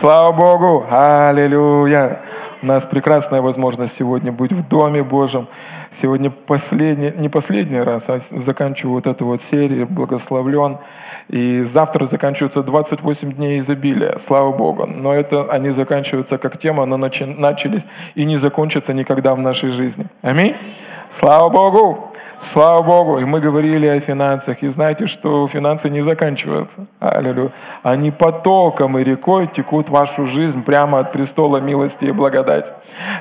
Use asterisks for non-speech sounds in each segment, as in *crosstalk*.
Слава Богу! Аллилуйя! У нас прекрасная возможность сегодня быть в Доме Божьем. Сегодня последний, не последний раз, а заканчиваю вот эту вот серию «Благословлен». И завтра заканчиваются 28 дней изобилия, слава Богу. Но это они заканчиваются как тема, но начались и не закончатся никогда в нашей жизни. Аминь. Слава Богу! Слава Богу! И мы говорили о финансах. И знаете, что финансы не заканчиваются. Аллилуйя. Они потоком и рекой текут в вашу жизнь прямо от престола милости и благодати.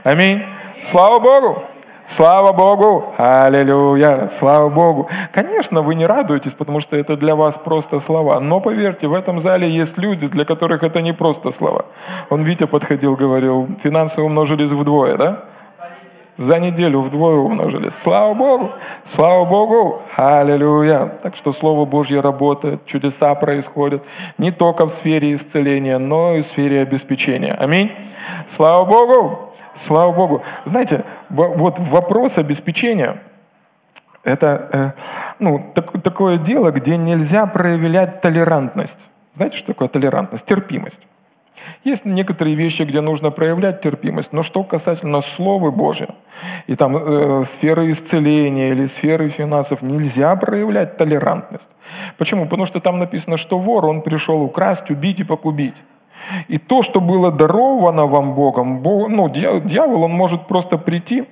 Аминь. Слава Богу! Слава Богу! Аллилуйя! Слава Богу! Конечно, вы не радуетесь, потому что это для вас просто слова. Но поверьте, в этом зале есть люди, для которых это не просто слова. Он, Витя, подходил, говорил, финансы умножились вдвое, да? За неделю вдвое умножились. Слава Богу! Слава Богу! Аллилуйя! Так что Слово Божье работает, чудеса происходят не только в сфере исцеления, но и в сфере обеспечения. Аминь! Слава Богу! Слава Богу! Знаете, вот вопрос обеспечения – это э, ну, так, такое дело, где нельзя проявлять толерантность. Знаете, что такое толерантность? Терпимость. Есть некоторые вещи, где нужно проявлять терпимость, но что касательно Слова Божия, и там э, сферы исцеления или сферы финансов, нельзя проявлять толерантность. Почему? Потому что там написано, что вор, он пришел украсть, убить и покубить. И то, что было даровано вам Богом, Бог, ну, дьявол, он может просто прийти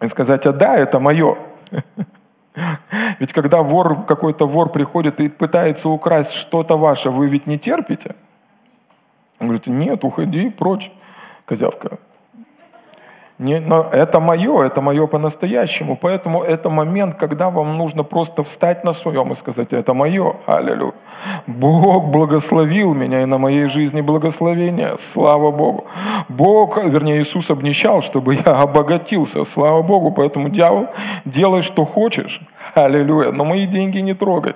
и сказать, а да, это мое. *laughs* Ведь когда вор, какой-то вор приходит и пытается украсть что-то ваше, вы ведь не терпите – он говорит, нет, уходи прочь, козявка. Не, но это мое, это мое по-настоящему. Поэтому это момент, когда вам нужно просто встать на своем и сказать, это мое, аллилуйя. Бог благословил меня, и на моей жизни благословение, слава Богу. Бог, вернее, Иисус обнищал, чтобы я *laughs* обогатился, слава Богу. Поэтому дьявол, делай, что хочешь, аллилуйя, но мои деньги не трогай.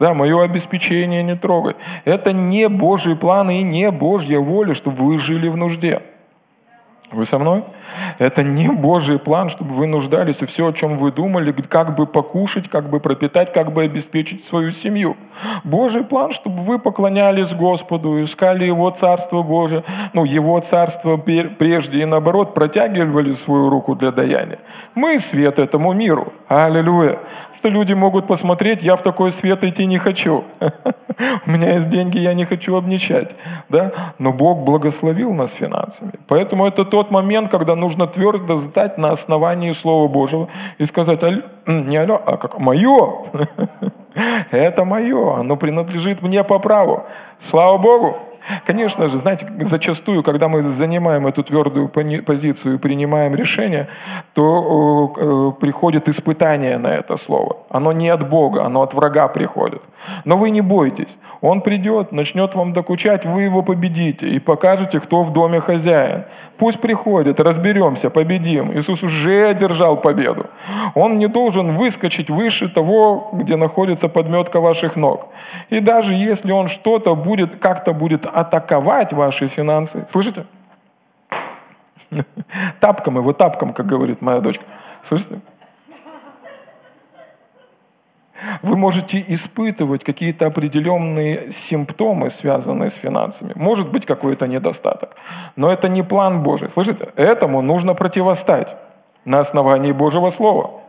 Да, мое обеспечение не трогай. Это не Божий план и не Божья воля, чтобы вы жили в нужде. Вы со мной? Это не Божий план, чтобы вы нуждались, и все, о чем вы думали, как бы покушать, как бы пропитать, как бы обеспечить свою семью. Божий план, чтобы вы поклонялись Господу, искали Его Царство Божие, ну, Его Царство прежде и наоборот, протягивали свою руку для даяния. Мы свет этому миру. Аллилуйя что люди могут посмотреть, я в такой свет идти не хочу. *laughs* У меня есть деньги, я не хочу обничать. Да? Но Бог благословил нас финансами. Поэтому это тот момент, когда нужно твердо сдать на основании Слова Божьего и сказать, не алло, а как мое. *laughs* Это мое, оно принадлежит мне по праву. Слава Богу. Конечно же, знаете, зачастую, когда мы занимаем эту твердую позицию и принимаем решение, то э, приходит испытание на это слово. Оно не от Бога, оно от врага приходит. Но вы не бойтесь. Он придет, начнет вам докучать, вы его победите и покажете, кто в доме хозяин. Пусть приходит, разберемся, победим. Иисус уже одержал победу. Он не должен выскочить выше того, где находится подметка ваших ног. И даже если он что-то будет, как-то будет атаковать ваши финансы. Слышите? *laughs* Тапком его, тапком, как говорит моя дочка. Слышите? Вы можете испытывать какие-то определенные симптомы, связанные с финансами. Может быть какой-то недостаток. Но это не план Божий. Слышите? Этому нужно противостать на основании Божьего Слова.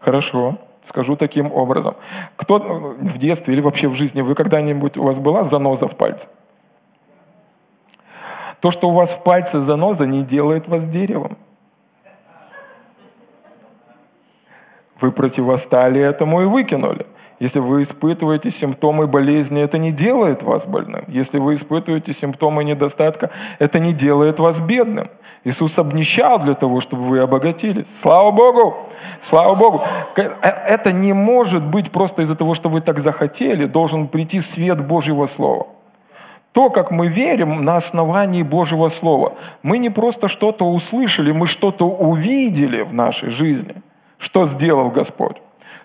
Хорошо. Скажу таким образом. Кто в детстве или вообще в жизни, вы когда-нибудь, у вас была заноза в пальце? То, что у вас в пальце заноза, не делает вас деревом. Вы противостали этому и выкинули. Если вы испытываете симптомы болезни, это не делает вас больным. Если вы испытываете симптомы недостатка, это не делает вас бедным. Иисус обнищал для того, чтобы вы обогатились. Слава Богу! Слава Богу! Э, это не может быть просто из-за того, что вы так захотели. Должен прийти свет Божьего Слова. То, как мы верим на основании Божьего Слова. Мы не просто что-то услышали, мы что-то увидели в нашей жизни. Что сделал Господь?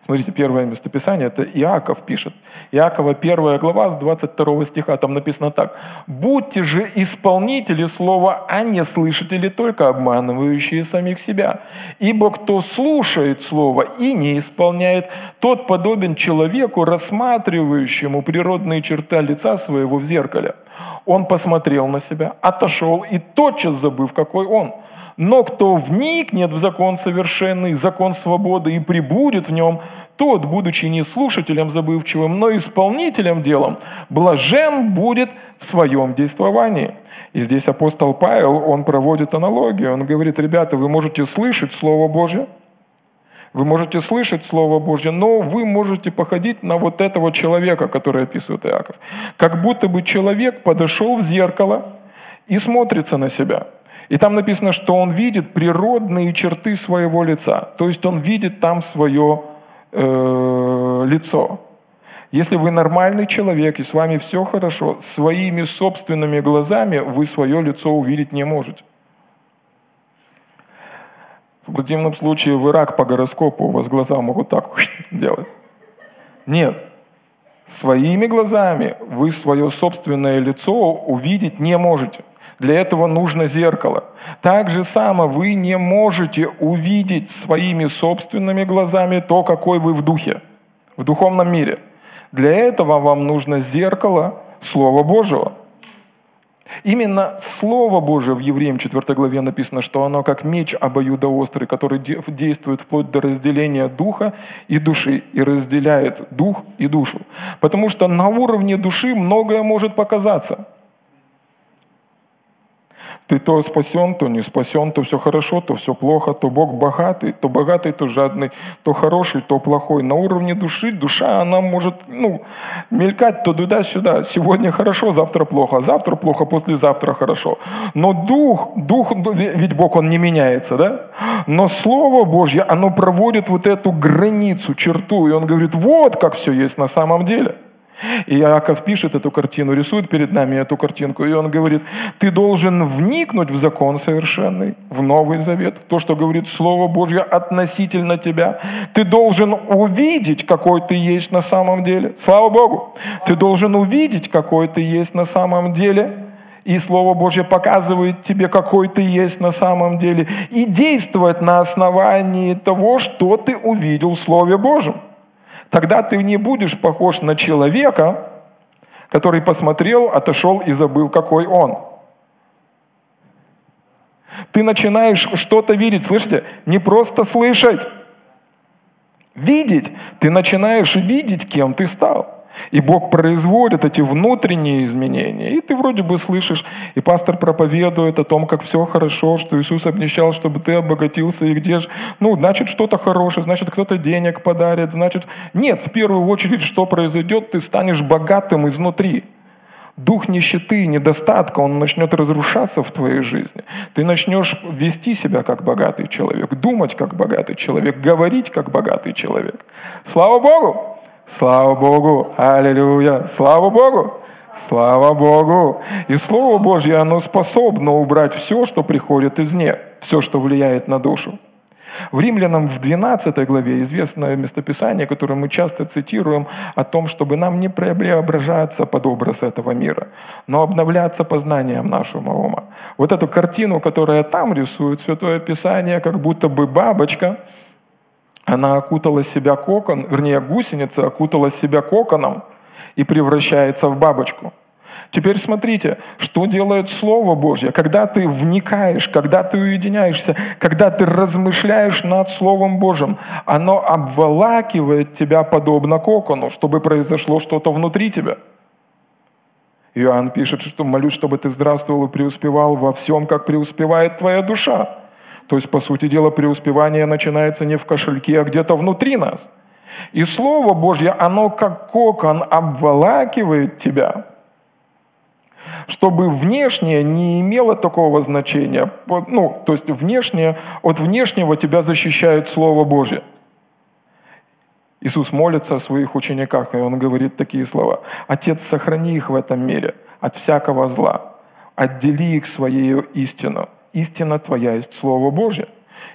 Смотрите, первое местописание, это Иаков пишет. Иакова первая глава с 22 стиха, там написано так. «Будьте же исполнители слова, а не слышатели, только обманывающие самих себя. Ибо кто слушает слово и не исполняет, тот подобен человеку, рассматривающему природные черты лица своего в зеркале. Он посмотрел на себя, отошел и тотчас забыв, какой он. Но кто вникнет в закон совершенный, закон свободы и прибудет в нем, тот, будучи не слушателем забывчивым, но исполнителем делом, блажен будет в своем действовании. И здесь апостол Павел, он проводит аналогию. Он говорит, ребята, вы можете слышать Слово Божье, вы можете слышать Слово Божье, но вы можете походить на вот этого человека, который описывает Иаков. Как будто бы человек подошел в зеркало и смотрится на себя. И там написано, что он видит природные черты своего лица. То есть он видит там свое э, лицо. Если вы нормальный человек и с вами все хорошо, своими собственными глазами вы свое лицо увидеть не можете. В противном случае вы рак по гороскопу, у вас глаза могут так *laughs* делать. Нет. Своими глазами вы свое собственное лицо увидеть не можете. Для этого нужно зеркало. Так же само вы не можете увидеть своими собственными глазами то, какой вы в духе, в духовном мире. Для этого вам нужно зеркало Слова Божьего – Именно Слово Божие в Евреям 4 главе написано, что оно как меч обоюдоострый, который действует вплоть до разделения духа и души, и разделяет дух и душу. Потому что на уровне души многое может показаться – ты то спасен, то не спасен, то все хорошо, то все плохо, то Бог богатый, то богатый, то жадный, то хороший, то плохой. На уровне души душа, она может ну, мелькать то туда-сюда. Сегодня хорошо, завтра плохо, завтра плохо, послезавтра хорошо. Но дух, дух, ведь Бог, он не меняется, да? Но Слово Божье, оно проводит вот эту границу, черту, и он говорит, вот как все есть на самом деле – и Иаков пишет эту картину, рисует перед нами эту картинку, и он говорит, ты должен вникнуть в закон совершенный, в Новый Завет, в то, что говорит Слово Божье относительно тебя. Ты должен увидеть, какой ты есть на самом деле. Слава Богу! Ты должен увидеть, какой ты есть на самом деле. И Слово Божье показывает тебе, какой ты есть на самом деле. И действовать на основании того, что ты увидел в Слове Божьем. Тогда ты не будешь похож на человека, который посмотрел, отошел и забыл, какой он. Ты начинаешь что-то видеть, слышите? Не просто слышать, видеть. Ты начинаешь видеть, кем ты стал. И Бог производит эти внутренние изменения. И ты вроде бы слышишь, и пастор проповедует о том, как все хорошо, что Иисус обнищал, чтобы ты обогатился, и где же, ну, значит, что-то хорошее, значит, кто-то денег подарит, значит... Нет, в первую очередь, что произойдет, ты станешь богатым изнутри. Дух нищеты, недостатка, он начнет разрушаться в твоей жизни. Ты начнешь вести себя как богатый человек, думать как богатый человек, говорить как богатый человек. Слава Богу! Слава Богу! Аллилуйя! Слава Богу! Слава Богу! И Слово Божье, оно способно убрать все, что приходит извне, все, что влияет на душу. В Римлянам в 12 главе известное местописание, которое мы часто цитируем, о том, чтобы нам не преображаться под образ этого мира, но обновляться познанием нашего ума. Вот эту картину, которая там рисует Святое Писание, как будто бы бабочка – она окутала себя кокон, вернее, гусеница окутала себя коконом и превращается в бабочку. Теперь смотрите, что делает Слово Божье. Когда ты вникаешь, когда ты уединяешься, когда ты размышляешь над Словом Божьим, оно обволакивает тебя подобно кокону, чтобы произошло что-то внутри тебя. Иоанн пишет, что молюсь, чтобы ты здравствовал и преуспевал во всем, как преуспевает твоя душа. То есть, по сути дела, преуспевание начинается не в кошельке, а где-то внутри нас. И Слово Божье, оно как кокон обволакивает тебя, чтобы внешнее не имело такого значения. Ну, то есть внешнее, от внешнего тебя защищает Слово Божье. Иисус молится о своих учениках, и Он говорит такие слова. «Отец, сохрани их в этом мире от всякого зла, отдели их своей истину, истина Твоя есть Слово Божье.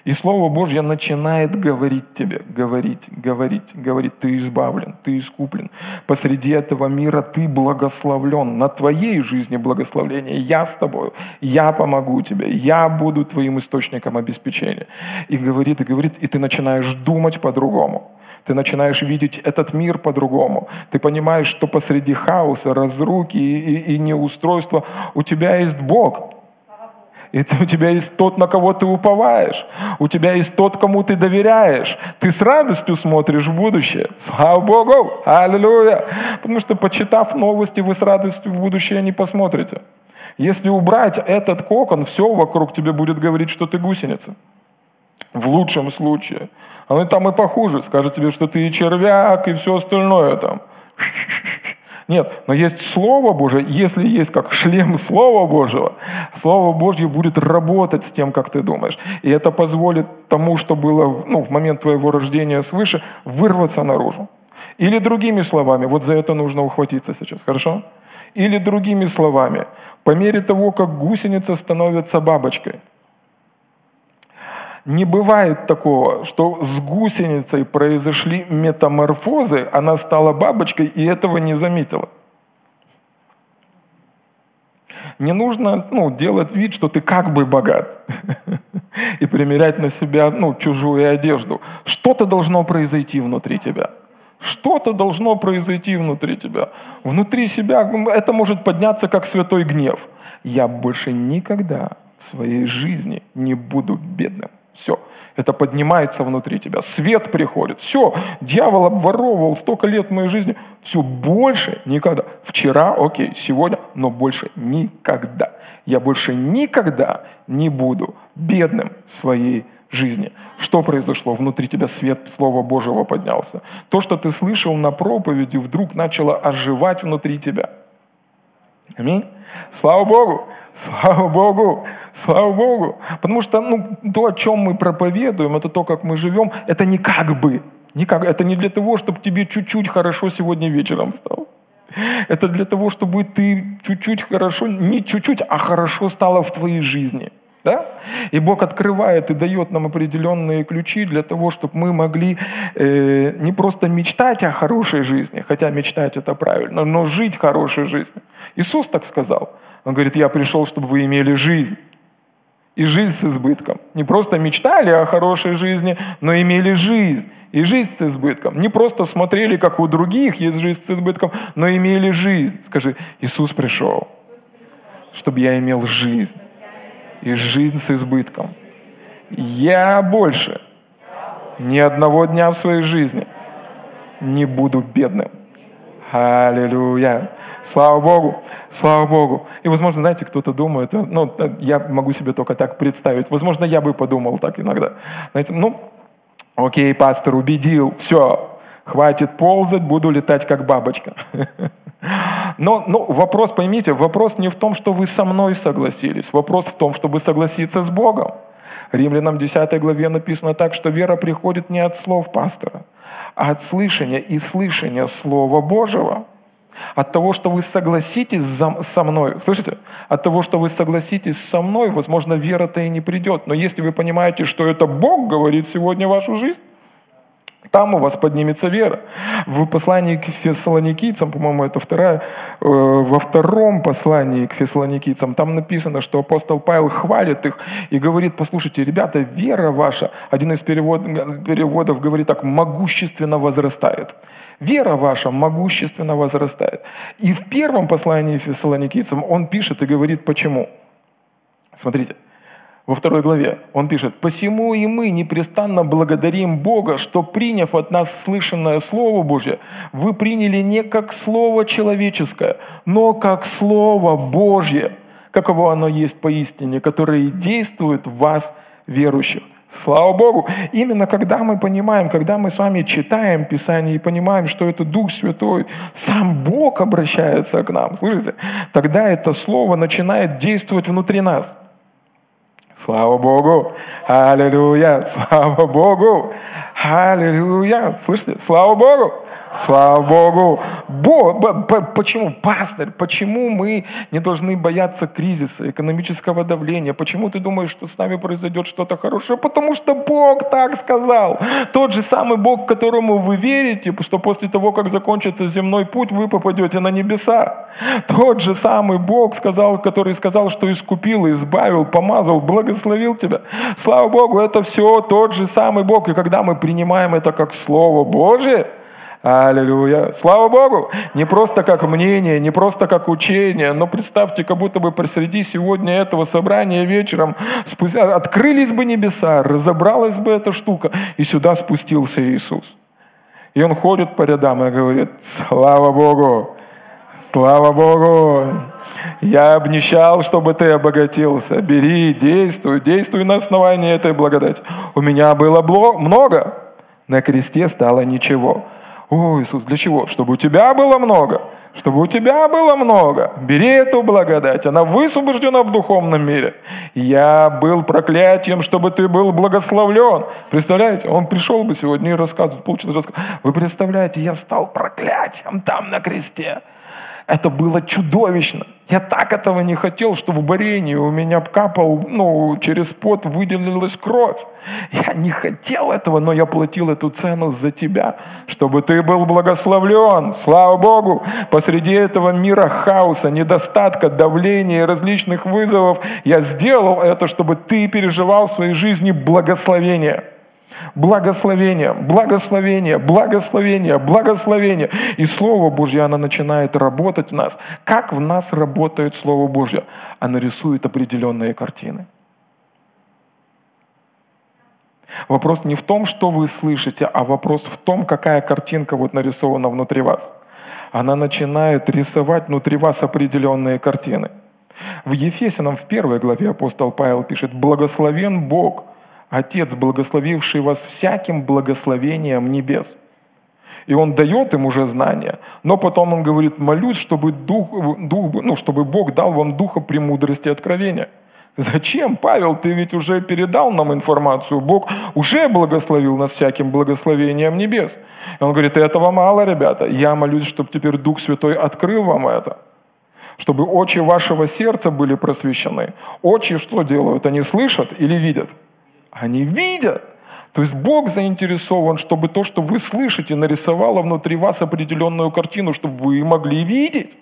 И Слово Божье начинает говорить тебе, говорить, говорить, говорить. Ты избавлен, ты искуплен. Посреди этого мира ты благословлен. На твоей жизни благословление. Я с тобою, я помогу тебе, я буду твоим источником обеспечения. И говорит, и говорит, и ты начинаешь думать по-другому. Ты начинаешь видеть этот мир по-другому. Ты понимаешь, что посреди хаоса, разруки и, и, и неустройства у тебя есть Бог. И у тебя есть тот, на кого ты уповаешь. У тебя есть тот, кому ты доверяешь. Ты с радостью смотришь в будущее. Слава Богу! Аллилуйя! Потому что, почитав новости, вы с радостью в будущее не посмотрите. Если убрать этот кокон, все вокруг тебе будет говорить, что ты гусеница. В лучшем случае. Ну там и похуже. Скажет тебе, что ты и червяк, и все остальное там. Нет, но есть Слово Божие. Если есть как шлем Слова Божьего, Слово Божье будет работать с тем, как ты думаешь. И это позволит тому, что было ну, в момент твоего рождения свыше, вырваться наружу. Или другими словами, вот за это нужно ухватиться сейчас, хорошо? Или другими словами, по мере того, как гусеница становится бабочкой – не бывает такого, что с гусеницей произошли метаморфозы, она стала бабочкой и этого не заметила. Не нужно ну, делать вид, что ты как бы богат *laughs* и примерять на себя ну, чужую одежду. Что-то должно произойти внутри тебя. Что-то должно произойти внутри тебя. Внутри себя это может подняться как святой гнев. Я больше никогда в своей жизни не буду бедным. Все. Это поднимается внутри тебя. Свет приходит. Все. Дьявол обворовывал столько лет моей жизни. Все. Больше никогда. Вчера, окей, сегодня, но больше никогда. Я больше никогда не буду бедным в своей жизни. Что произошло? Внутри тебя свет Слова Божьего поднялся. То, что ты слышал на проповеди, вдруг начало оживать внутри тебя. Аминь. Слава Богу. Слава Богу, слава Богу. Потому что ну, то, о чем мы проповедуем, это то, как мы живем, это не как бы. Не как, это не для того, чтобы тебе чуть-чуть хорошо сегодня вечером стало. Это для того, чтобы ты чуть-чуть хорошо, не чуть-чуть, а хорошо стало в твоей жизни. Да? И Бог открывает и дает нам определенные ключи для того, чтобы мы могли э, не просто мечтать о хорошей жизни, хотя мечтать это правильно, но жить хорошей жизнью. Иисус так сказал – он говорит, я пришел, чтобы вы имели жизнь. И жизнь с избытком. Не просто мечтали о хорошей жизни, но имели жизнь. И жизнь с избытком. Не просто смотрели, как у других есть жизнь с избытком, но имели жизнь. Скажи, Иисус пришел, чтобы я имел жизнь. И жизнь с избытком. Я больше ни одного дня в своей жизни не буду бедным. Аллилуйя. Слава Богу, слава Богу. И, возможно, знаете, кто-то думает, ну, я могу себе только так представить. Возможно, я бы подумал так иногда. Знаете, ну, окей, пастор убедил, все, хватит ползать, буду летать как бабочка. *laughs* Но, но вопрос, поймите, вопрос не в том, что вы со мной согласились. Вопрос в том, чтобы согласиться с Богом. Римлянам 10 главе написано так, что вера приходит не от слов пастора, а от слышания и слышания Слова Божьего. От того, что вы согласитесь со мной, слышите? От того, что вы согласитесь со мной, возможно, вера-то и не придет. Но если вы понимаете, что это Бог говорит сегодня вашу жизнь, там у вас поднимется вера. В послании к фессалоникийцам, по-моему, это вторая, э, во втором послании к фессалоникийцам, там написано, что апостол Павел хвалит их и говорит, послушайте, ребята, вера ваша, один из перевод, переводов говорит так, могущественно возрастает. Вера ваша могущественно возрастает. И в первом послании фессалоникийцам он пишет и говорит, почему. Смотрите, во второй главе. Он пишет, «Посему и мы непрестанно благодарим Бога, что, приняв от нас слышанное Слово Божье, вы приняли не как Слово человеческое, но как Слово Божье, каково оно есть поистине, которое действует в вас, верующих». Слава Богу! Именно когда мы понимаем, когда мы с вами читаем Писание и понимаем, что это Дух Святой, сам Бог обращается к нам, слышите? Тогда это Слово начинает действовать внутри нас – Слава Богу! Аллилуйя! Слава Богу! Аллилуйя. Слышите? Слава Богу. Слава Богу. Бог, почему, пастор, почему мы не должны бояться кризиса, экономического давления? Почему ты думаешь, что с нами произойдет что-то хорошее? Потому что Бог так сказал. Тот же самый Бог, которому вы верите, что после того, как закончится земной путь, вы попадете на небеса. Тот же самый Бог, сказал, который сказал, что искупил, избавил, помазал, благословил тебя. Слава Богу, это все тот же самый Бог. И когда мы принимаем это как Слово Божие, Аллилуйя. Слава Богу. Не просто как мнение, не просто как учение, но представьте, как будто бы посреди сегодня этого собрания вечером спустя, открылись бы небеса, разобралась бы эта штука, и сюда спустился Иисус. И он ходит по рядам и говорит, слава Богу, слава Богу, я обнищал, чтобы ты обогатился. Бери, действуй, действуй на основании этой благодати. У меня было много, на кресте стало ничего. О, Иисус, для чего? Чтобы у тебя было много. Чтобы у тебя было много. Бери эту благодать. Она высвобождена в духовном мире. Я был проклятием, чтобы ты был благословлен. Представляете? Он пришел бы сегодня и рассказывает, получил рассказ. Вы представляете, я стал проклятием там на кресте. Это было чудовищно. Я так этого не хотел, что в барении у меня капал, ну, через пот выделилась кровь. Я не хотел этого, но я платил эту цену за тебя, чтобы ты был благословлен. Слава Богу, посреди этого мира хаоса, недостатка, давления, различных вызовов, я сделал это, чтобы ты переживал в своей жизни благословение. Благословение, благословение, благословение, благословение. И Слово Божье, оно начинает работать в нас. Как в нас работает Слово Божье? Оно рисует определенные картины. Вопрос не в том, что вы слышите, а вопрос в том, какая картинка вот нарисована внутри вас. Она начинает рисовать внутри вас определенные картины. В Ефесянам в первой главе апостол Павел пишет «Благословен Бог, Отец, благословивший вас всяким благословением небес. И он дает им уже знания, но потом он говорит, молюсь, чтобы, дух, дух, ну, чтобы Бог дал вам духа премудрости и откровения. Зачем, Павел, ты ведь уже передал нам информацию, Бог уже благословил нас всяким благословением небес. И он говорит, этого мало, ребята, я молюсь, чтобы теперь Дух Святой открыл вам это чтобы очи вашего сердца были просвещены. Очи что делают? Они слышат или видят? Они видят. То есть Бог заинтересован, чтобы то, что вы слышите, нарисовало внутри вас определенную картину, чтобы вы могли видеть.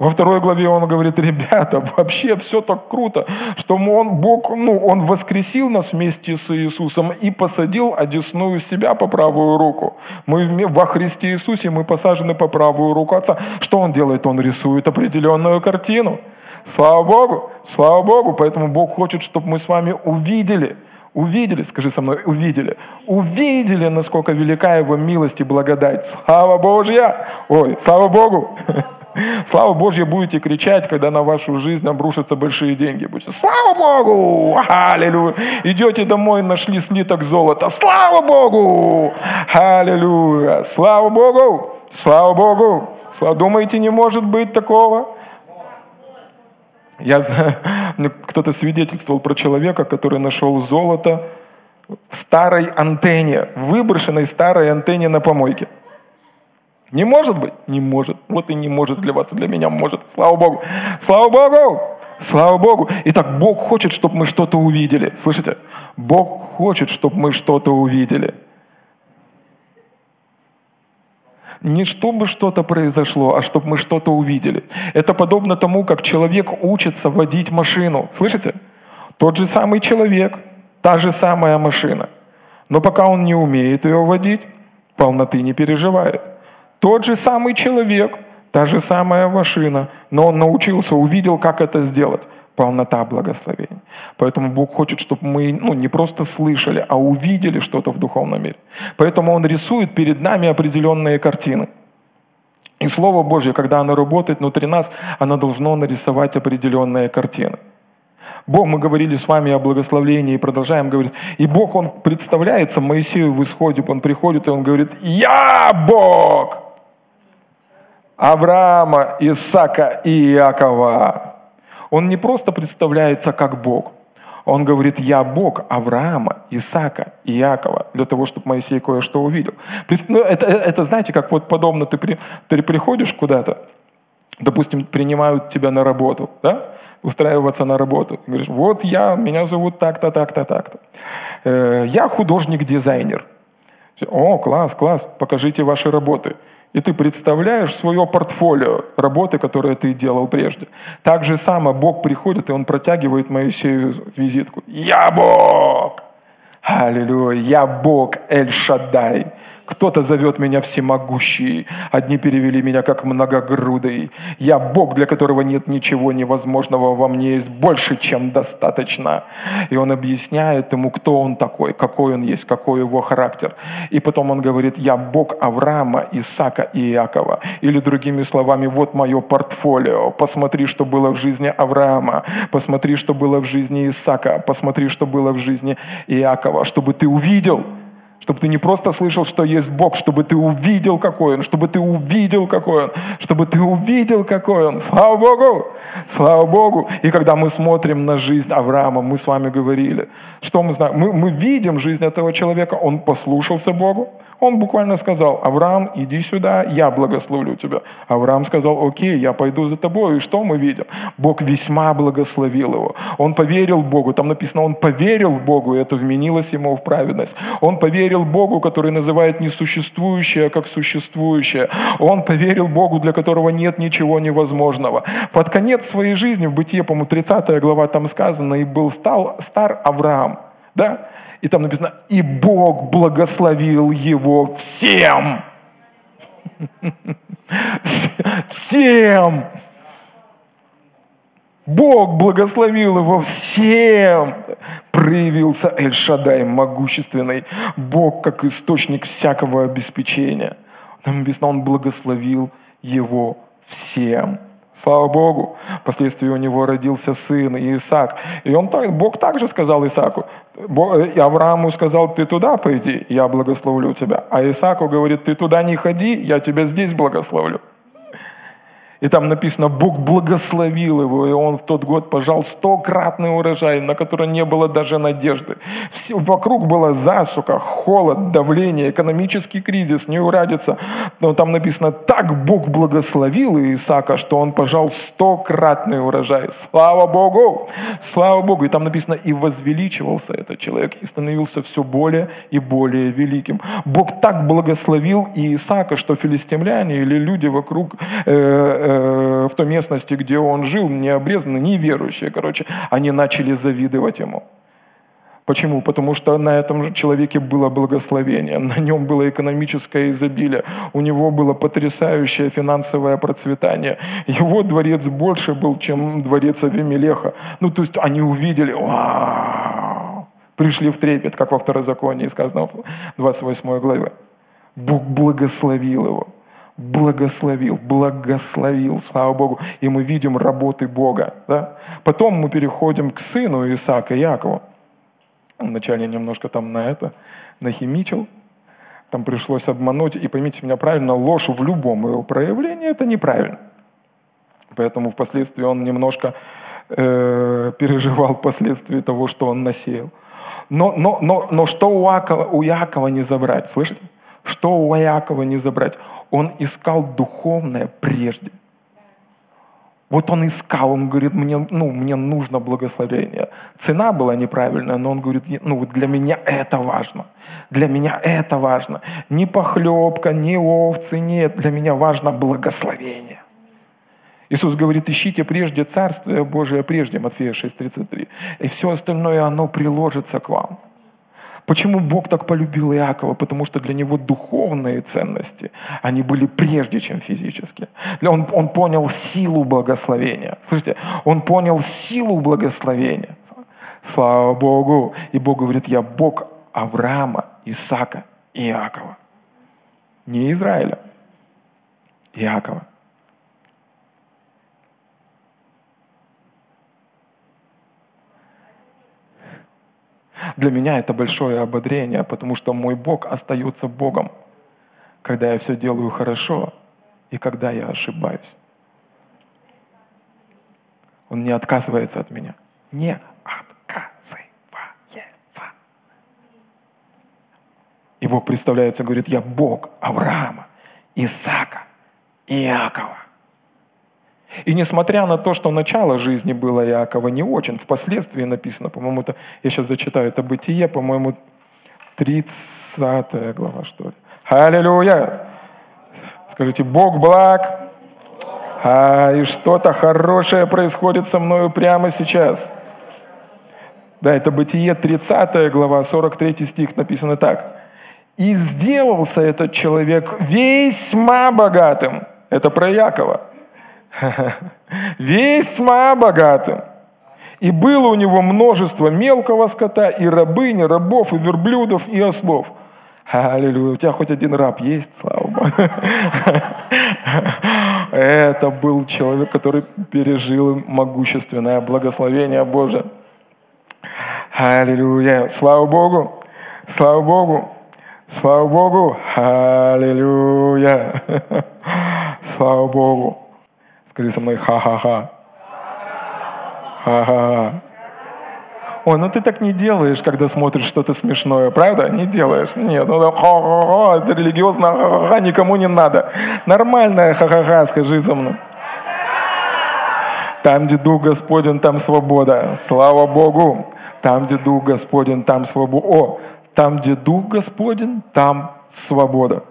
Во второй главе он говорит, ребята, вообще все так круто, что он, Бог, ну, Он воскресил нас вместе с Иисусом и посадил одесную себя по правую руку. Мы во Христе Иисусе, мы посажены по правую руку Отца. Что Он делает? Он рисует определенную картину. Слава Богу, слава Богу. Поэтому Бог хочет, чтобы мы с вами увидели, увидели, скажи со мной, увидели, увидели, насколько велика Его милость и благодать. Слава Божья! Ой, слава Богу! *laughs* Слава Божья будете кричать, когда на вашу жизнь обрушатся большие деньги. Будете, слава Богу! Аллилуйя! Идете домой, нашли слиток золота. Слава Богу! Аллилуйя! Слава Богу! Слава Богу! Слава... Думаете, не может быть такого? Я знаю, *laughs* кто-то свидетельствовал про человека, который нашел золото в старой антенне, выброшенной старой антенне на помойке. Не может быть? Не может. Вот и не может для вас, и для меня может. Слава Богу. Слава Богу! Слава Богу! Итак, Бог хочет, чтобы мы что-то увидели. Слышите? Бог хочет, чтобы мы что-то увидели. Не чтобы что-то произошло, а чтобы мы что-то увидели. Это подобно тому, как человек учится водить машину. Слышите? Тот же самый человек, та же самая машина. Но пока он не умеет ее водить, полноты не переживает. Тот же самый человек, та же самая машина, но он научился, увидел, как это сделать полнота благословения. Поэтому Бог хочет, чтобы мы ну, не просто слышали, а увидели что-то в духовном мире. Поэтому Он рисует перед нами определенные картины. И Слово Божье, когда оно работает внутри нас, оно должно нарисовать определенные картины. Бог, мы говорили с вами о благословении и продолжаем говорить. И Бог, Он представляется Моисею в исходе, Он приходит и Он говорит, «Я Бог Авраама, Исаака и Иакова». Он не просто представляется как Бог, Он говорит, я Бог Авраама, Исаака и Иакова, для того, чтобы Моисей кое-что увидел. Ну, это, это, знаете, как вот подобно, ты, при, ты приходишь куда-то, допустим, принимают тебя на работу, да? устраиваться на работу. Говоришь, вот я, меня зовут так-то, так-то, так-то. Э, я художник-дизайнер. О, класс, класс, покажите ваши работы. И ты представляешь свое портфолио работы, которые ты делал прежде. Так же само Бог приходит, и Он протягивает Моисею визитку. «Я Бог!» Аллилуйя! «Я Бог Эль-Шаддай!» Кто-то зовет меня всемогущий, одни перевели меня как многогрудый. Я Бог, для которого нет ничего невозможного, во мне есть больше, чем достаточно. И он объясняет ему, кто он такой, какой он есть, какой его характер. И потом он говорит, я Бог Авраама, Исаака и Иакова. Или другими словами, вот мое портфолио, посмотри, что было в жизни Авраама, посмотри, что было в жизни Исаака, посмотри, что было в жизни Иакова, чтобы ты увидел – чтобы ты не просто слышал, что есть Бог, чтобы ты увидел, какой Он, чтобы ты увидел, какой Он, чтобы ты увидел, какой Он. Слава Богу! Слава Богу! И когда мы смотрим на жизнь Авраама, мы с вами говорили, что мы знаем? Мы, мы видим жизнь этого человека, он послушался Богу, он буквально сказал, Авраам, иди сюда, я благословлю тебя. Авраам сказал, окей, я пойду за тобой. И что мы видим? Бог весьма благословил его. Он поверил Богу. Там написано, он поверил Богу, и это вменилось ему в праведность. Он поверил Богу, который называет несуществующее, как существующее. Он поверил Богу, для которого нет ничего невозможного. Под конец своей жизни, в Бытие, по-моему, 30 глава там сказано, и был стал стар Авраам. Да? И там написано, и Бог благословил его всем. Всем. Бог благословил его всем. Проявился Эль-Шадай могущественный. Бог как источник всякого обеспечения. Там написано, он благословил его всем. Слава Богу. Впоследствии у него родился сын Исаак. И он Бог также сказал Исааку, и Аврааму сказал, ты туда пойди, я благословлю тебя. А Исааку говорит, ты туда не ходи, я тебя здесь благословлю. И там написано, Бог благословил его, и он в тот год пожал стократный урожай, на который не было даже надежды. Все, вокруг была засуха, холод, давление, экономический кризис, неурадица. Но там написано, так Бог благословил Исаака, что он пожал стократный урожай. Слава Богу! Слава Богу! И там написано, и возвеличивался этот человек, и становился все более и более великим. Бог так благословил Исаака, что филистимляне или люди вокруг э, Э, в той местности, где он жил, не обрезанные, неверующие, короче, они начали завидовать ему. Почему? Потому что на этом человеке было благословение, на нем было экономическое изобилие, у него было потрясающее финансовое процветание. Его дворец больше был, чем дворец Авимелеха. Ну, то есть они увидели, пришли в трепет, как во второзаконии сказано в 28 главе. Бог благословил его благословил, благословил, слава Богу. И мы видим работы Бога. Да? Потом мы переходим к сыну Исаака, Якову. Вначале немножко там на это нахимичил, там пришлось обмануть. И поймите меня правильно, ложь в любом его проявлении – это неправильно. Поэтому впоследствии он немножко э, переживал последствия того, что он насеял. Но, но, но, но что у Якова, у Якова не забрать, слышите? Что у Якова не забрать? Он искал духовное прежде. Вот он искал, он говорит, мне, ну, мне нужно благословение. Цена была неправильная, но он говорит, ну вот для меня это важно. Для меня это важно. Ни похлебка, ни овцы, нет. Для меня важно благословение. Иисус говорит, ищите прежде Царствие Божие, прежде, Матфея 6,33. И все остальное, оно приложится к вам. Почему Бог так полюбил Иакова? Потому что для него духовные ценности, они были прежде, чем физические. Он, он понял силу благословения. Слышите, он понял силу благословения. Слава Богу. И Бог говорит, я Бог Авраама, Исаака и Иакова. Не Израиля, Иакова. Для меня это большое ободрение, потому что мой Бог остается Богом, когда я все делаю хорошо и когда я ошибаюсь. Он не отказывается от меня. Не отказывается. И Бог представляется, говорит, я Бог Авраама, Исаака, Иакова. И несмотря на то, что начало жизни было Иакова не очень, впоследствии написано, по-моему, это, я сейчас зачитаю, это Бытие, по-моему, 30 глава, что ли. Аллилуйя! Скажите, Бог благ, а, и что-то хорошее происходит со мною прямо сейчас. Да, это Бытие 30 глава, 43 стих написано так. «И сделался этот человек весьма богатым». Это про Якова. *laughs* «Весьма богатым». И было у него множество мелкого скота, и рабынь, и рабов, и верблюдов, и ослов – Аллилуйя. У тебя хоть один раб есть, слава Богу. *laughs* Это был человек, который пережил могущественное благословение Божие. Аллилуйя. Слава Богу. Слава Богу. Слава Богу. Аллилуйя. *laughs* Слава Богу. Скажи со мной ха-ха-ха. Ха-ха-ха. Ой, ну ты так не делаешь, когда смотришь что-то смешное, правда? Не делаешь. Нет, ну ха-ха-ха, это религиозно, ха-ха-ха, никому не надо. Нормальное ха-ха-ха, скажи за мной. Там, где Дух Господень, там свобода. Слава Богу. Там, где Дух Господень, там свобода. О, там, где Дух Господень, там свобода.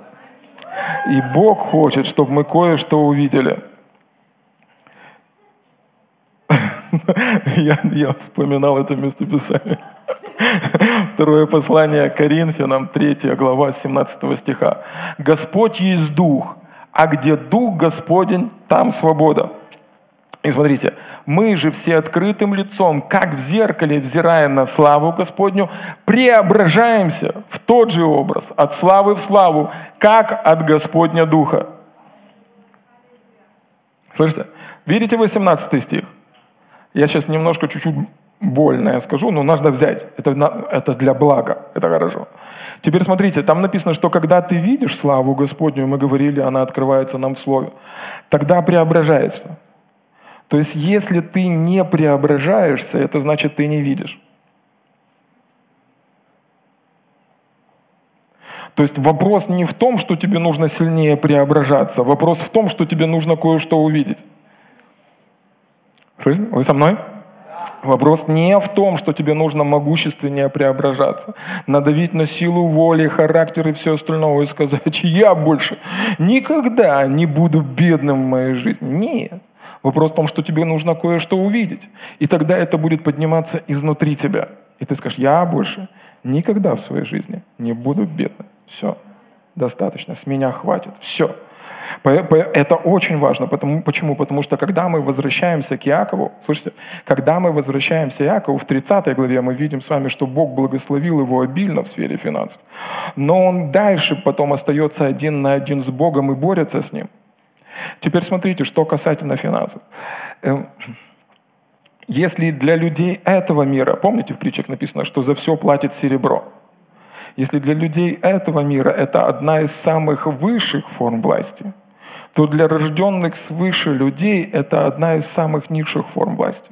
И Бог хочет, чтобы мы кое-что увидели. Я, я вспоминал это местописание. Второе послание Коринфянам, 3 глава, 17 стиха. «Господь есть Дух, а где Дух Господень, там свобода». И смотрите, мы же все открытым лицом, как в зеркале, взирая на славу Господню, преображаемся в тот же образ, от славы в славу, как от Господня Духа. Слышите? Видите 18 стих? Я сейчас немножко чуть-чуть больное скажу, но нужно взять. Это, это для блага, это хорошо. Теперь смотрите, там написано, что когда ты видишь славу Господню, мы говорили, она открывается нам в Слове, тогда преображается. То есть, если ты не преображаешься, это значит, ты не видишь. То есть вопрос не в том, что тебе нужно сильнее преображаться, вопрос в том, что тебе нужно кое-что увидеть. Слышите? Вы со мной? Вопрос не в том, что тебе нужно могущественнее преображаться, надавить на силу воли, характер и все остальное и сказать, *laughs* я больше никогда не буду бедным в моей жизни. Нет. Вопрос в том, что тебе нужно кое-что увидеть. И тогда это будет подниматься изнутри тебя. И ты скажешь, я больше никогда в своей жизни не буду бедным. Все, достаточно, с меня хватит. Все. Это очень важно. Потому, почему? Потому что когда мы возвращаемся к Иакову, слышите, когда мы возвращаемся к Иакову, в 30 главе мы видим с вами, что Бог благословил его обильно в сфере финансов. Но он дальше потом остается один на один с Богом и борется с ним. Теперь смотрите, что касательно финансов. Эм, если для людей этого мира, помните в притчах написано, что за все платит серебро, если для людей этого мира это одна из самых высших форм власти, то для рожденных свыше людей это одна из самых низших форм власти.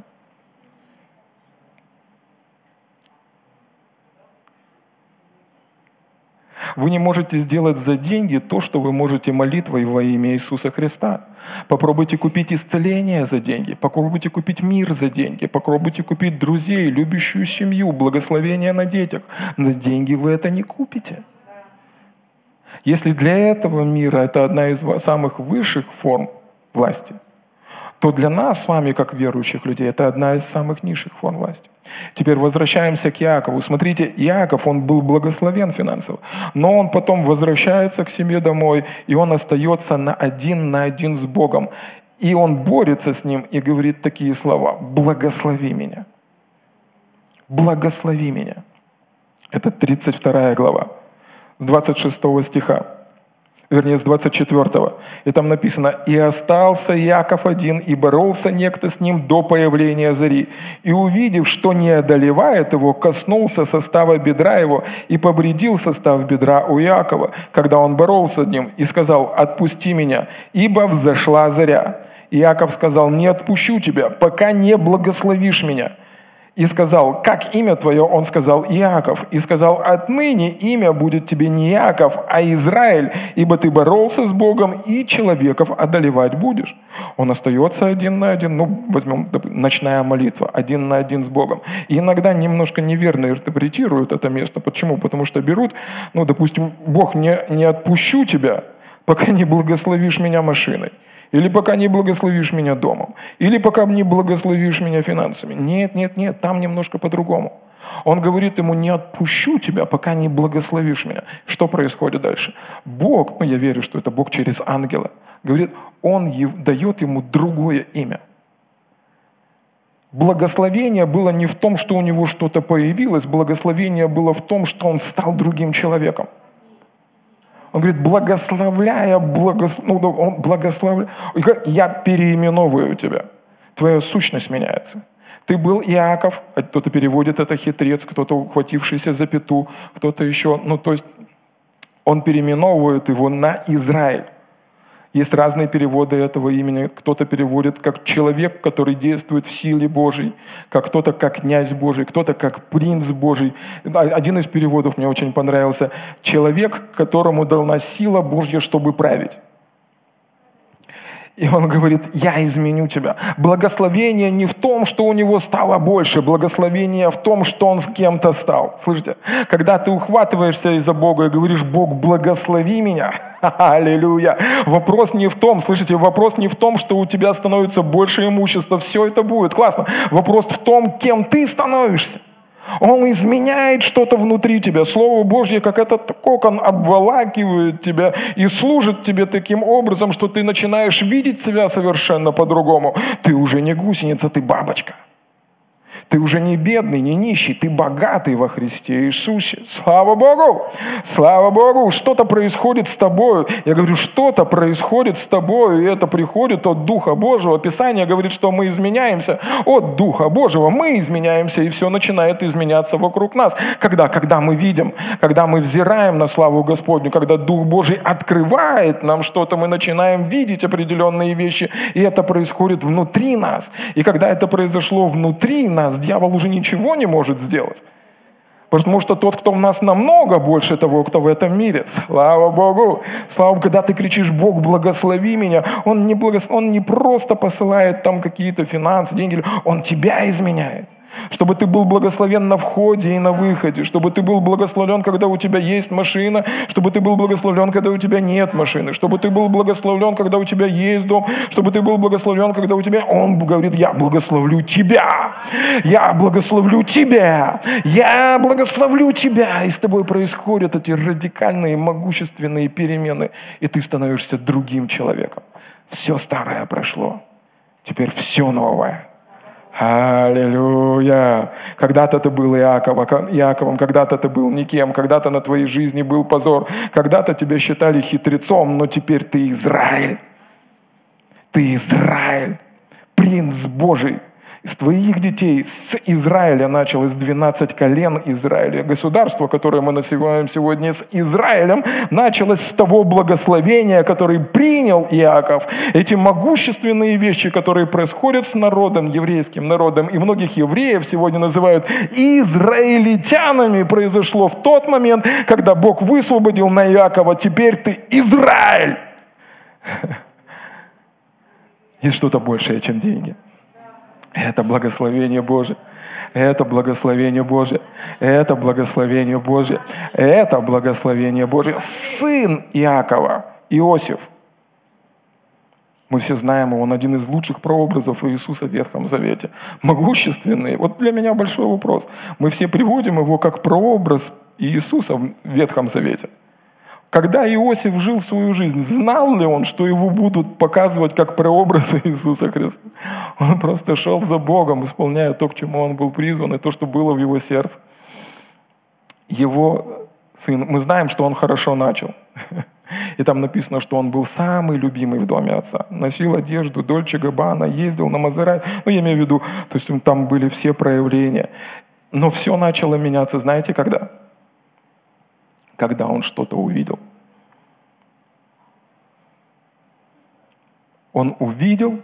Вы не можете сделать за деньги то, что вы можете молитвой во имя Иисуса Христа. Попробуйте купить исцеление за деньги, попробуйте купить мир за деньги, попробуйте купить друзей, любящую семью, благословение на детях. На деньги вы это не купите. Если для этого мира это одна из самых высших форм власти – то для нас с вами, как верующих людей, это одна из самых низших форм власти. Теперь возвращаемся к Иакову. Смотрите, Иаков, он был благословен финансово, но он потом возвращается к семье домой, и он остается на один на один с Богом. И он борется с ним и говорит такие слова. «Благослови меня». «Благослови меня». Это 32 глава, с 26 стиха вернее, с 24. И там написано, «И остался Яков один, и боролся некто с ним до появления зари. И увидев, что не одолевает его, коснулся состава бедра его и побредил состав бедра у Якова, когда он боролся с ним, и сказал, «Отпусти меня, ибо взошла заря». И Яков сказал, «Не отпущу тебя, пока не благословишь меня». И сказал, как имя твое? Он сказал, Иаков. И сказал, отныне имя будет тебе не Иаков, а Израиль, ибо ты боролся с Богом и человеков одолевать будешь. Он остается один на один, ну, возьмем ночная молитва, один на один с Богом. И иногда немножко неверно интерпретируют это место. Почему? Потому что берут, ну, допустим, Бог, не, не отпущу тебя, пока не благословишь меня машиной. Или пока не благословишь меня домом. Или пока не благословишь меня финансами. Нет, нет, нет, там немножко по-другому. Он говорит ему, не отпущу тебя, пока не благословишь меня. Что происходит дальше? Бог, ну я верю, что это Бог через ангела, говорит, он дает ему другое имя. Благословение было не в том, что у него что-то появилось, благословение было в том, что он стал другим человеком. Он говорит, благословляя, благос... ну, он благословляя, я переименовываю тебя. Твоя сущность меняется. Ты был Иаков, а кто-то переводит это хитрец, кто-то ухватившийся за пету, кто-то еще, ну то есть он переименовывает его на Израиль. Есть разные переводы этого имени. Кто-то переводит как человек, который действует в силе Божьей, как кто-то как князь Божий, кто-то как принц Божий. Один из переводов мне очень понравился. Человек, которому дана сила Божья, чтобы править. И он говорит, я изменю тебя. Благословение не в том, что у него стало больше. Благословение в том, что он с кем-то стал. Слышите? Когда ты ухватываешься из-за Бога и говоришь, Бог, благослови меня. Аллилуйя. Вопрос не в том, слышите, вопрос не в том, что у тебя становится больше имущества. Все это будет. Классно. Вопрос в том, кем ты становишься. Он изменяет что-то внутри тебя. Слово Божье, как этот кокон, обволакивает тебя и служит тебе таким образом, что ты начинаешь видеть себя совершенно по-другому. Ты уже не гусеница, ты бабочка. Ты уже не бедный, не нищий, ты богатый во Христе Иисусе. Слава Богу! Слава Богу! Что-то происходит с тобой. Я говорю, что-то происходит с тобой, и это приходит от Духа Божьего. Писание говорит, что мы изменяемся от Духа Божьего. Мы изменяемся, и все начинает изменяться вокруг нас. Когда? Когда мы видим, когда мы взираем на славу Господню, когда Дух Божий открывает нам что-то, мы начинаем видеть определенные вещи, и это происходит внутри нас. И когда это произошло внутри нас, дьявол уже ничего не может сделать. Потому что тот, кто в нас намного больше того, кто в этом мире. Слава Богу! Слава Богу, когда ты кричишь, Бог, благослови меня, Он не, благос... он не просто посылает там какие-то финансы, деньги, Он тебя изменяет чтобы ты был благословен на входе и на выходе, чтобы ты был благословлен, когда у тебя есть машина, чтобы ты был благословлен, когда у тебя нет машины, чтобы ты был благословлен, когда у тебя есть дом, чтобы ты был благословлен, когда у тебя... Он говорит, я благословлю тебя, я благословлю тебя, я благословлю тебя. И с тобой происходят эти радикальные, могущественные перемены, и ты становишься другим человеком. Все старое прошло, теперь все новое. Аллилуйя! Когда-то ты был Иакова, Иаковом, когда-то ты был никем, когда-то на твоей жизни был позор, когда-то тебя считали хитрецом, но теперь ты Израиль. Ты Израиль, принц Божий из твоих детей, с Израиля началось 12 колен Израиля. Государство, которое мы называем сегодня с Израилем, началось с того благословения, который принял Иаков. Эти могущественные вещи, которые происходят с народом, еврейским народом, и многих евреев сегодня называют израильтянами, произошло в тот момент, когда Бог высвободил на Иакова, теперь ты Израиль. *laughs* Есть что-то большее, чем деньги. Это благословение Божие. Это благословение Божие. Это благословение Божие. Это благословение Божие. Сын Иакова, Иосиф. Мы все знаем его, он один из лучших прообразов Иисуса в Ветхом Завете. Могущественный. Вот для меня большой вопрос. Мы все приводим его как прообраз Иисуса в Ветхом Завете. Когда Иосиф жил свою жизнь, знал ли он, что его будут показывать как прообраз *laughs* Иисуса Христа? Он просто шел за Богом, исполняя то, к чему он был призван, и то, что было в его сердце. Его сын, мы знаем, что он хорошо начал. *laughs* И там написано, что он был самый любимый в доме отца. Носил одежду Дольче Габбана, ездил на Мазерат. Ну, я имею в виду, то есть там были все проявления. Но все начало меняться, знаете, когда? Когда он что-то увидел. Он увидел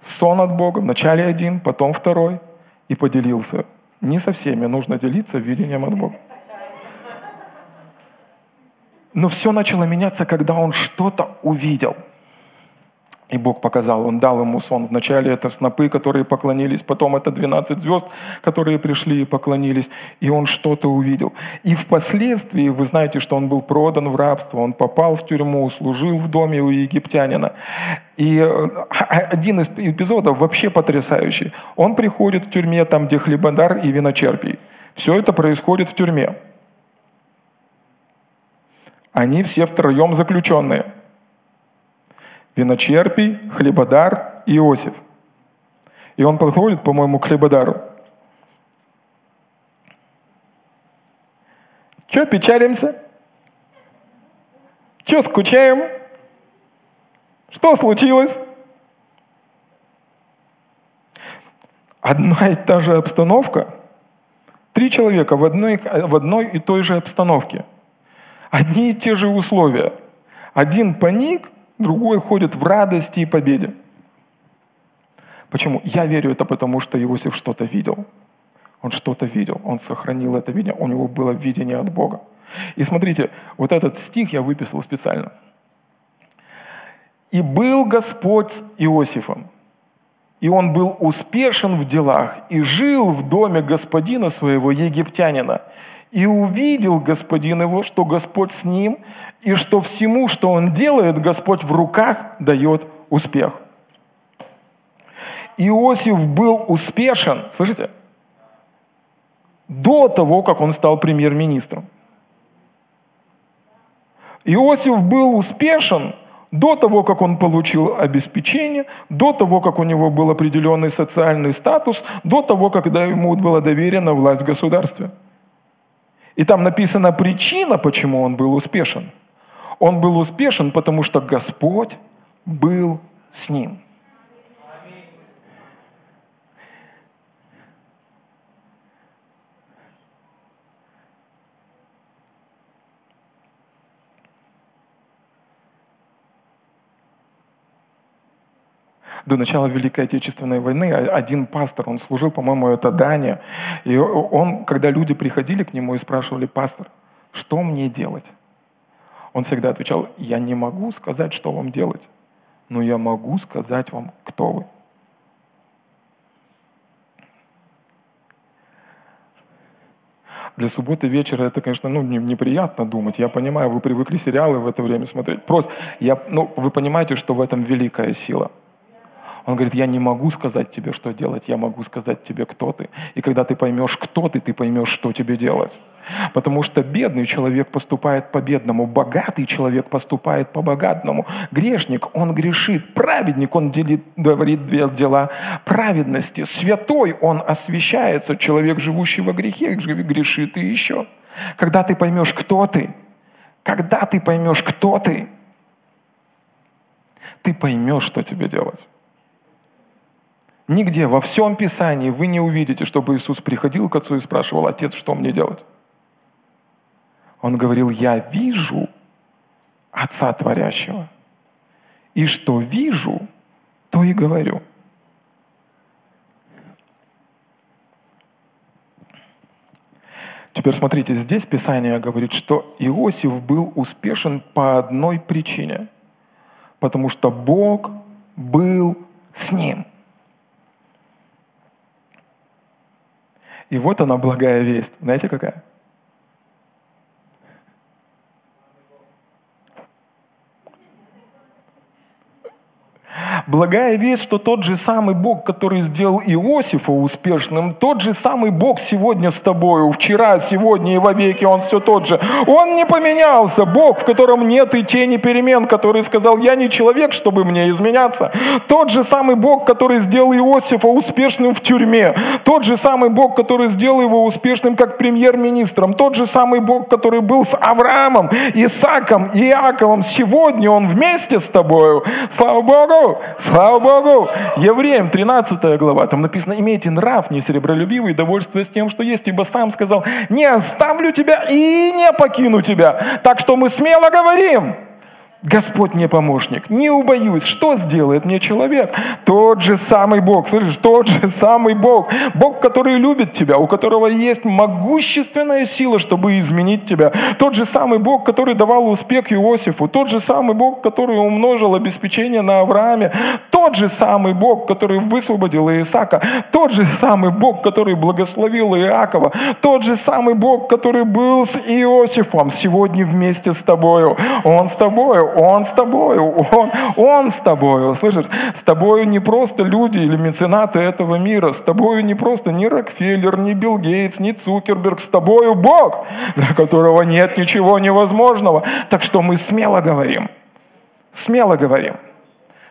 сон от Бога, вначале один, потом второй, и поделился Не со всеми нужно делиться видением от Бога. Но все начало меняться, когда он что-то увидел – и Бог показал, Он дал ему сон. Вначале это снопы, которые поклонились, потом это 12 звезд, которые пришли и поклонились, и он что-то увидел. И впоследствии, вы знаете, что он был продан в рабство, он попал в тюрьму, служил в доме у египтянина. И э, один из эпизодов вообще потрясающий. Он приходит в тюрьме, там, где хлебодар и виночерпий. Все это происходит в тюрьме. Они все втроем заключенные – виночерпий, хлебодар и Иосиф. И он подходит, по-моему, к хлебодару. Че печалимся? Че скучаем? Что случилось? Одна и та же обстановка. Три человека в одной, в одной и той же обстановке. Одни и те же условия. Один паник, другой ходит в радости и победе. Почему? Я верю это потому, что Иосиф что-то видел. Он что-то видел, он сохранил это видение, у него было видение от Бога. И смотрите, вот этот стих я выписал специально. «И был Господь с Иосифом, и он был успешен в делах, и жил в доме господина своего, египтянина, и увидел господин его, что Господь с ним, и что всему, что он делает, Господь в руках дает успех. Иосиф был успешен, слышите, до того, как он стал премьер-министром. Иосиф был успешен до того, как он получил обеспечение, до того, как у него был определенный социальный статус, до того, когда ему была доверена власть в государстве – и там написана причина, почему он был успешен. Он был успешен, потому что Господь был с ним. До начала Великой Отечественной войны один пастор, он служил, по-моему, это Дания, и он, когда люди приходили к нему и спрашивали, пастор, что мне делать? Он всегда отвечал, я не могу сказать, что вам делать, но я могу сказать вам, кто вы. Для субботы вечера это, конечно, ну, неприятно думать. Я понимаю, вы привыкли сериалы в это время смотреть. Просто, я, ну, вы понимаете, что в этом великая сила – он говорит, я не могу сказать тебе, что делать, я могу сказать тебе, кто ты. И когда ты поймешь, кто ты, ты поймешь, что тебе делать. Потому что бедный человек поступает по-бедному, богатый человек поступает по-богатному. Грешник, он грешит. Праведник, он делит, говорит две дела праведности. Святой, он освящается. Человек, живущий во грехе, грешит и еще. Когда ты поймешь, кто ты, когда ты поймешь, кто ты, ты поймешь, что тебе делать. Нигде, во всем Писании вы не увидите, чтобы Иисус приходил к Отцу и спрашивал, Отец, что мне делать? Он говорил, я вижу Отца Творящего. И что вижу, то и говорю. Теперь смотрите, здесь Писание говорит, что Иосиф был успешен по одной причине. Потому что Бог был с ним. И вот она благая весть. Знаете какая? Благая весть, что тот же самый Бог, который сделал Иосифа успешным, тот же самый Бог сегодня с тобою, вчера, сегодня и вовеки, Он все тот же. Он не поменялся. Бог, в котором нет и тени перемен, который сказал, я не человек, чтобы мне изменяться. Тот же самый Бог, который сделал Иосифа успешным в тюрьме. Тот же самый Бог, который сделал его успешным как премьер-министром. Тот же самый Бог, который был с Авраамом, Исаком Иаковом. Сегодня Он вместе с тобою. Слава Богу! Слава Богу! Евреям 13 глава, там написано, имейте нрав не серебролюбивый, довольствуясь тем, что есть, ибо сам сказал, не оставлю тебя и не покину тебя. Так что мы смело говорим, Господь мне помощник, не убоюсь. Что сделает мне человек? Тот же самый Бог, слышишь, тот же самый Бог. Бог, который любит тебя, у которого есть могущественная сила, чтобы изменить тебя. Тот же самый Бог, который давал успех Иосифу. Тот же самый Бог, который умножил обеспечение на Аврааме. Тот же самый Бог, который высвободил Исаака. Тот же самый Бог, который благословил Иакова. Тот же самый Бог, который был с Иосифом, сегодня вместе с тобою. Он с тобою. Он с тобою, Он, Он с тобою, слышишь? С тобою не просто люди или меценаты этого мира, с тобою не просто ни Рокфеллер, ни Билл Гейтс, ни Цукерберг, с тобою Бог, для которого нет ничего невозможного. Так что мы смело говорим, смело говорим,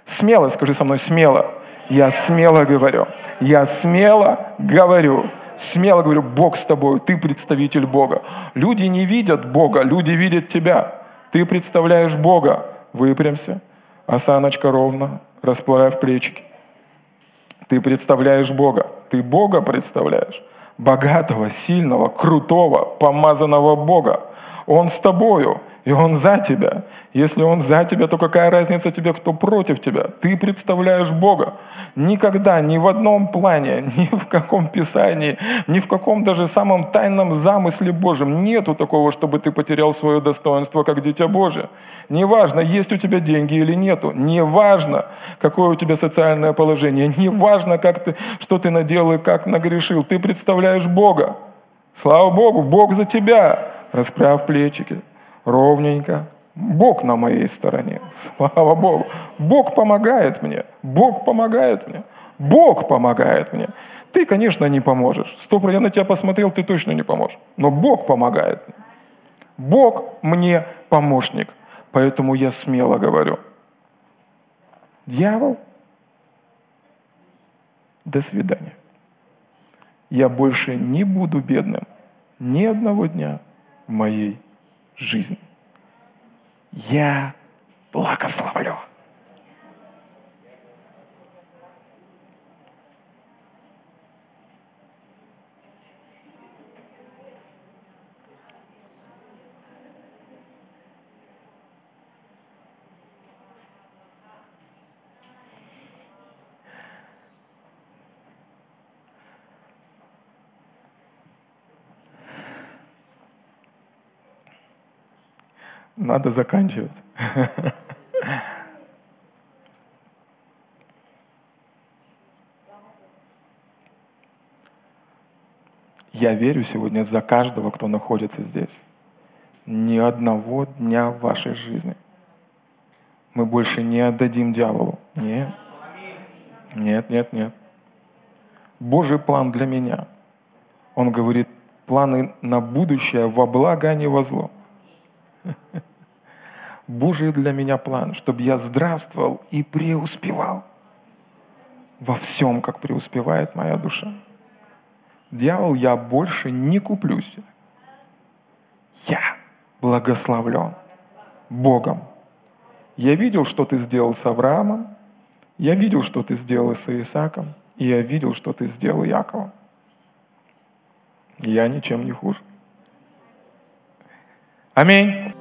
смело, скажи со мной, смело. Я смело говорю, я смело говорю, смело говорю, Бог с тобой, ты представитель Бога. Люди не видят Бога, люди видят тебя. Ты представляешь Бога. Выпрямся, осаночка ровно, расплавь плечики. Ты представляешь Бога. Ты Бога представляешь. Богатого, сильного, крутого, помазанного Бога. Он с тобою. И Он за тебя. Если Он за тебя, то какая разница тебе, кто против тебя? Ты представляешь Бога. Никогда, ни в одном плане, *laughs* ни в каком писании, ни в каком даже самом тайном замысле Божьем нету такого, чтобы ты потерял свое достоинство, как дитя Божие. Неважно, есть у тебя деньги или нету. Неважно, какое у тебя социальное положение. Неважно, как ты, что ты наделал и как нагрешил. Ты представляешь Бога. Слава Богу, Бог за тебя. Расправь плечики ровненько. Бог на моей стороне. Слава Богу. Бог помогает мне. Бог помогает мне. Бог помогает мне. Ты, конечно, не поможешь. Стоп, я на тебя посмотрел, ты точно не поможешь. Но Бог помогает мне. Бог мне помощник. Поэтому я смело говорю. Дьявол, до свидания. Я больше не буду бедным ни одного дня в моей жизнь. Я благословлю. Надо заканчивать. Я верю сегодня за каждого, кто находится здесь. Ни одного дня в вашей жизни. Мы больше не отдадим дьяволу. Нет. Нет, нет, нет. Божий план для меня. Он говорит, планы на будущее во благо, а не во зло. Божий для меня план, чтобы я здравствовал и преуспевал во всем, как преуспевает моя душа. Дьявол, я больше не куплюсь. Я благословлен Богом. Я видел, что ты сделал с Авраамом, я видел, что ты сделал с Исааком, и я видел, что ты сделал Яковом. Я ничем не хуже. 아멘.